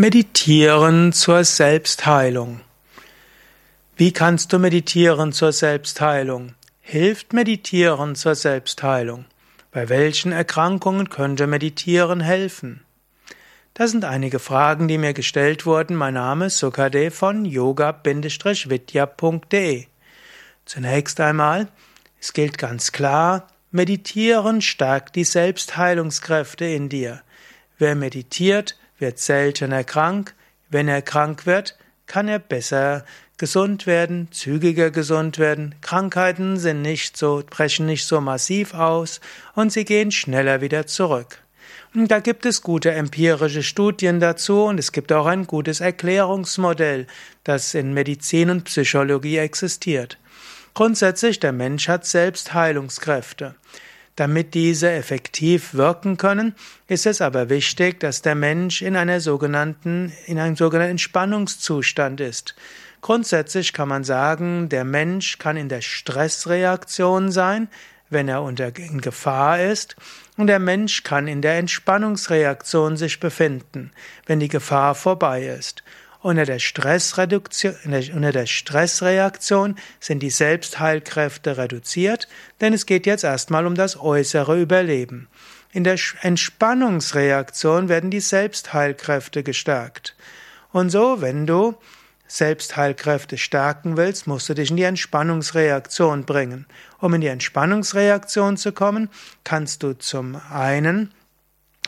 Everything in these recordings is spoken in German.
Meditieren zur Selbstheilung. Wie kannst du meditieren zur Selbstheilung? Hilft Meditieren zur Selbstheilung? Bei welchen Erkrankungen könnte Meditieren helfen? Das sind einige Fragen, die mir gestellt wurden. Mein Name ist Sukade von yoga-vidya.de. Zunächst einmal, es gilt ganz klar, Meditieren stärkt die Selbstheilungskräfte in dir. Wer meditiert, wird seltener krank. Wenn er krank wird, kann er besser gesund werden, zügiger gesund werden. Krankheiten sind nicht so, brechen nicht so massiv aus und sie gehen schneller wieder zurück. Und da gibt es gute empirische Studien dazu und es gibt auch ein gutes Erklärungsmodell, das in Medizin und Psychologie existiert. Grundsätzlich, der Mensch hat selbst Heilungskräfte. Damit diese effektiv wirken können, ist es aber wichtig, dass der Mensch in einer sogenannten, in einem sogenannten Entspannungszustand ist. Grundsätzlich kann man sagen, der Mensch kann in der Stressreaktion sein, wenn er unter in Gefahr ist, und der Mensch kann in der Entspannungsreaktion sich befinden, wenn die Gefahr vorbei ist. Unter der, unter der Stressreaktion sind die Selbstheilkräfte reduziert, denn es geht jetzt erstmal um das äußere Überleben. In der Entspannungsreaktion werden die Selbstheilkräfte gestärkt. Und so, wenn du Selbstheilkräfte stärken willst, musst du dich in die Entspannungsreaktion bringen. Um in die Entspannungsreaktion zu kommen, kannst du zum einen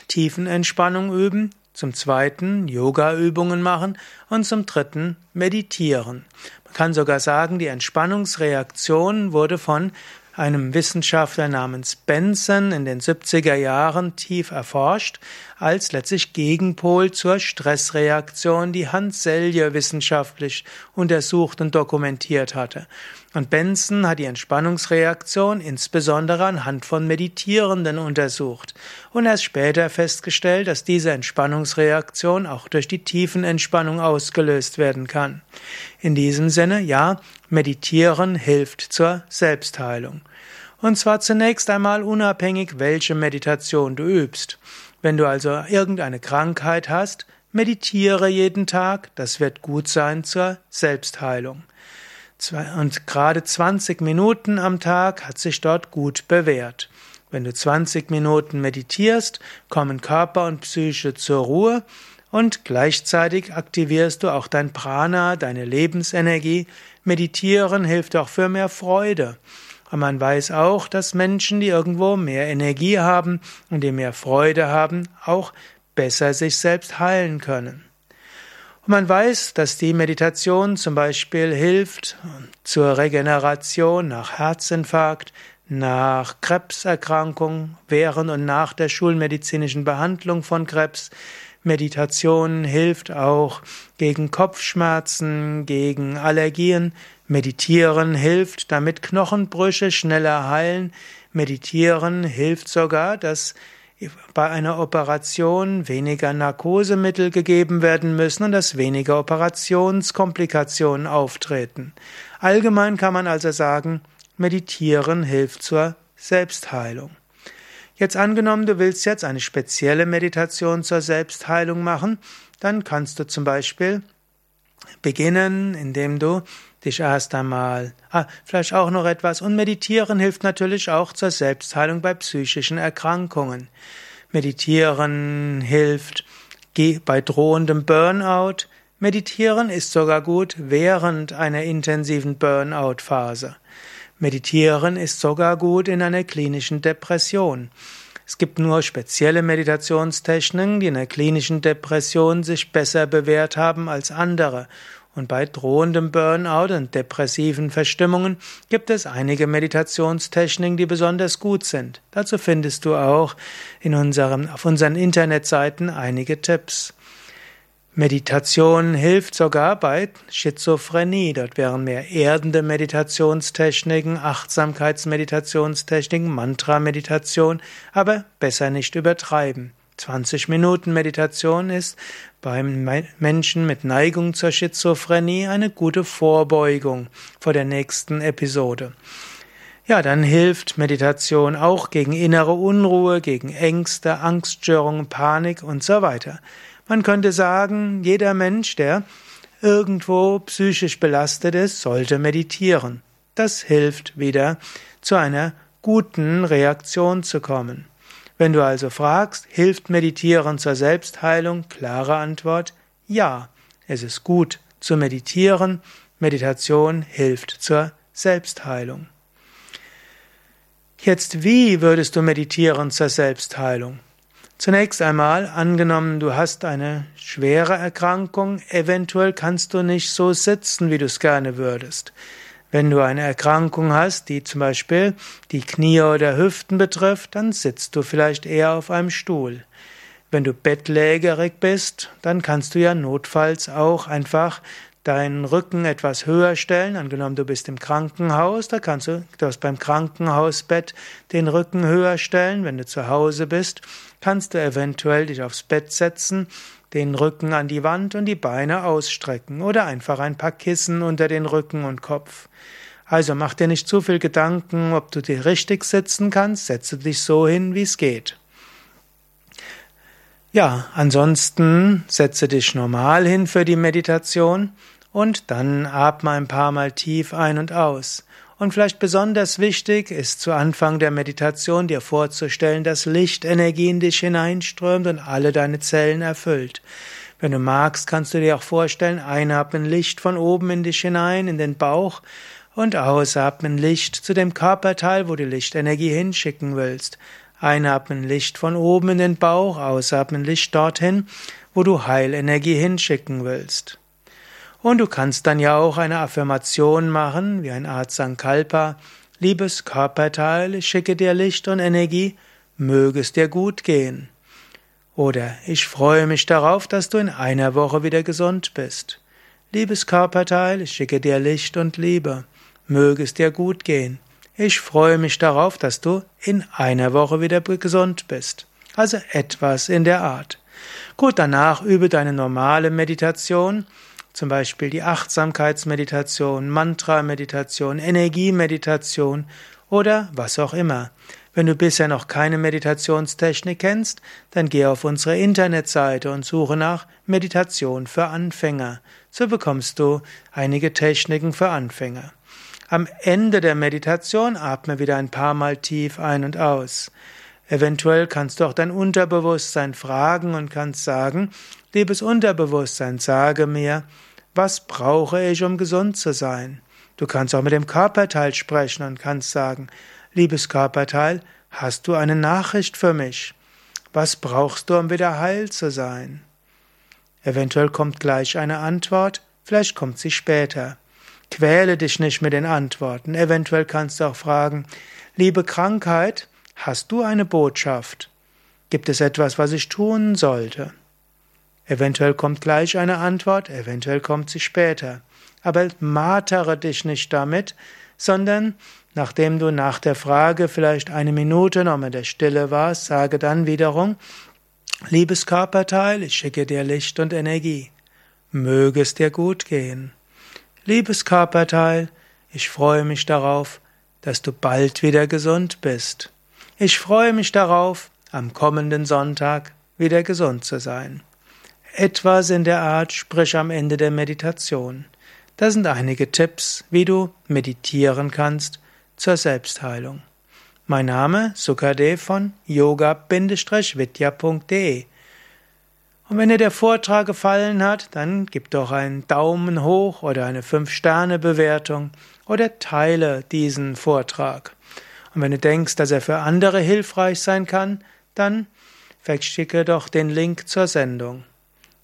Tiefenentspannung üben, zum zweiten Yoga-Übungen machen und zum dritten meditieren. Man kann sogar sagen, die Entspannungsreaktion wurde von einem Wissenschaftler namens Benson in den 70er Jahren tief erforscht, als letztlich Gegenpol zur Stressreaktion, die Hans Selye wissenschaftlich untersucht und dokumentiert hatte. Und Benson hat die Entspannungsreaktion insbesondere anhand von Meditierenden untersucht und erst später festgestellt, dass diese Entspannungsreaktion auch durch die Tiefenentspannung ausgelöst werden kann. In diesem Sinne, ja, Meditieren hilft zur Selbstheilung. Und zwar zunächst einmal unabhängig, welche Meditation du übst. Wenn du also irgendeine Krankheit hast, meditiere jeden Tag, das wird gut sein zur Selbstheilung. Und gerade 20 Minuten am Tag hat sich dort gut bewährt. Wenn du 20 Minuten meditierst, kommen Körper und Psyche zur Ruhe und gleichzeitig aktivierst du auch dein Prana, deine Lebensenergie. Meditieren hilft auch für mehr Freude. Und man weiß auch, dass Menschen, die irgendwo mehr Energie haben und die mehr Freude haben, auch besser sich selbst heilen können. Und man weiß, dass die Meditation zum Beispiel hilft zur Regeneration nach Herzinfarkt, nach Krebserkrankung, während und nach der schulmedizinischen Behandlung von Krebs, Meditation hilft auch gegen Kopfschmerzen, gegen Allergien. Meditieren hilft, damit Knochenbrüche schneller heilen. Meditieren hilft sogar, dass bei einer Operation weniger Narkosemittel gegeben werden müssen und dass weniger Operationskomplikationen auftreten. Allgemein kann man also sagen, Meditieren hilft zur Selbstheilung. Jetzt angenommen, du willst jetzt eine spezielle Meditation zur Selbstheilung machen, dann kannst du zum Beispiel beginnen, indem du dich erst einmal, ah, vielleicht auch noch etwas, und meditieren hilft natürlich auch zur Selbstheilung bei psychischen Erkrankungen. Meditieren hilft bei drohendem Burnout. Meditieren ist sogar gut während einer intensiven Burnout-Phase. Meditieren ist sogar gut in einer klinischen Depression. Es gibt nur spezielle Meditationstechniken, die in einer klinischen Depression sich besser bewährt haben als andere. Und bei drohendem Burnout und depressiven Verstimmungen gibt es einige Meditationstechniken, die besonders gut sind. Dazu findest du auch in unserem, auf unseren Internetseiten einige Tipps. Meditation hilft sogar bei Schizophrenie. Dort wären mehr erdende Meditationstechniken, Achtsamkeitsmeditationstechniken, Mantra-Meditation, aber besser nicht übertreiben. 20 Minuten Meditation ist beim Menschen mit Neigung zur Schizophrenie eine gute Vorbeugung vor der nächsten Episode. Ja, dann hilft Meditation auch gegen innere Unruhe, gegen Ängste, Angststörungen, Panik und so weiter. Man könnte sagen, jeder Mensch, der irgendwo psychisch belastet ist, sollte meditieren. Das hilft wieder zu einer guten Reaktion zu kommen. Wenn du also fragst, hilft Meditieren zur Selbstheilung? Klare Antwort, ja. Es ist gut zu meditieren. Meditation hilft zur Selbstheilung. Jetzt, wie würdest du meditieren zur Selbstheilung? Zunächst einmal, angenommen, du hast eine schwere Erkrankung, eventuell kannst du nicht so sitzen, wie du es gerne würdest. Wenn du eine Erkrankung hast, die zum Beispiel die Knie oder Hüften betrifft, dann sitzt du vielleicht eher auf einem Stuhl. Wenn du bettlägerig bist, dann kannst du ja notfalls auch einfach deinen Rücken etwas höher stellen. Angenommen, du bist im Krankenhaus, da kannst du das beim Krankenhausbett den Rücken höher stellen. Wenn du zu Hause bist, kannst du eventuell dich aufs Bett setzen, den Rücken an die Wand und die Beine ausstrecken oder einfach ein paar Kissen unter den Rücken und Kopf. Also mach dir nicht zu viel Gedanken, ob du dir richtig sitzen kannst, setze dich so hin, wie es geht. Ja, ansonsten setze dich normal hin für die Meditation und dann atme ein paar Mal tief ein und aus. Und vielleicht besonders wichtig ist zu Anfang der Meditation dir vorzustellen, dass Lichtenergie in dich hineinströmt und alle deine Zellen erfüllt. Wenn du magst, kannst du dir auch vorstellen, einatmen Licht von oben in dich hinein, in den Bauch und ausatmen Licht zu dem Körperteil, wo du Lichtenergie hinschicken willst. Einatmen Licht von oben in den Bauch, ausatmen Licht dorthin, wo du Heilenergie hinschicken willst. Und du kannst dann ja auch eine Affirmation machen, wie ein Art Sankalpa. Liebes Körperteil, ich schicke dir Licht und Energie, möge es dir gut gehen. Oder ich freue mich darauf, dass du in einer Woche wieder gesund bist. Liebes Körperteil, ich schicke dir Licht und Liebe, möge es dir gut gehen. Ich freue mich darauf, dass du in einer Woche wieder gesund bist. Also etwas in der Art. Gut, danach übe deine normale Meditation, zum Beispiel die Achtsamkeitsmeditation, Mantra-Meditation, Energiemeditation oder was auch immer. Wenn du bisher noch keine Meditationstechnik kennst, dann geh auf unsere Internetseite und suche nach Meditation für Anfänger. So bekommst du einige Techniken für Anfänger. Am Ende der Meditation atme wieder ein paar Mal tief ein und aus. Eventuell kannst du auch dein Unterbewusstsein fragen und kannst sagen, liebes Unterbewusstsein, sage mir, was brauche ich, um gesund zu sein? Du kannst auch mit dem Körperteil sprechen und kannst sagen, liebes Körperteil, hast du eine Nachricht für mich? Was brauchst du, um wieder heil zu sein? Eventuell kommt gleich eine Antwort, vielleicht kommt sie später. Quäle dich nicht mit den Antworten. Eventuell kannst du auch fragen, liebe Krankheit, hast du eine Botschaft? Gibt es etwas, was ich tun sollte? Eventuell kommt gleich eine Antwort, eventuell kommt sie später. Aber martere dich nicht damit, sondern nachdem du nach der Frage vielleicht eine Minute noch in der Stille warst, sage dann wiederum, liebes Körperteil, ich schicke dir Licht und Energie. Möge es dir gut gehen. Liebes Körperteil, ich freue mich darauf, dass du bald wieder gesund bist. Ich freue mich darauf, am kommenden Sonntag wieder gesund zu sein. Etwas in der Art sprich am Ende der Meditation. Das sind einige Tipps, wie du meditieren kannst zur Selbstheilung. Mein Name Sukadev von yoga-vidya.de und wenn dir der Vortrag gefallen hat, dann gib doch einen Daumen hoch oder eine 5-Sterne-Bewertung oder teile diesen Vortrag. Und wenn du denkst, dass er für andere hilfreich sein kann, dann verschicke doch den Link zur Sendung.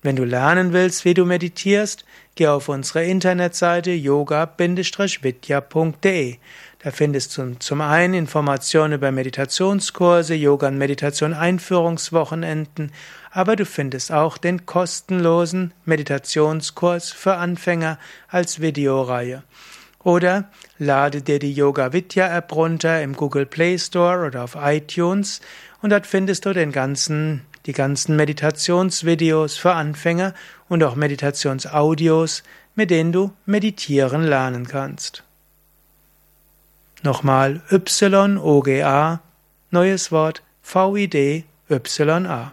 Wenn du lernen willst, wie du meditierst, geh auf unsere Internetseite yoga-vidya.de. Da findest du zum einen Informationen über Meditationskurse, Yoga und Meditation Einführungswochenenden, aber du findest auch den kostenlosen Meditationskurs für Anfänger als Videoreihe. Oder lade dir die Yoga Vidya App runter im Google Play Store oder auf iTunes und dort findest du den ganzen, die ganzen Meditationsvideos für Anfänger und auch Meditationsaudios, mit denen du meditieren lernen kannst. Nochmal Y-O-G-A, neues Wort V-I-D-Y-A.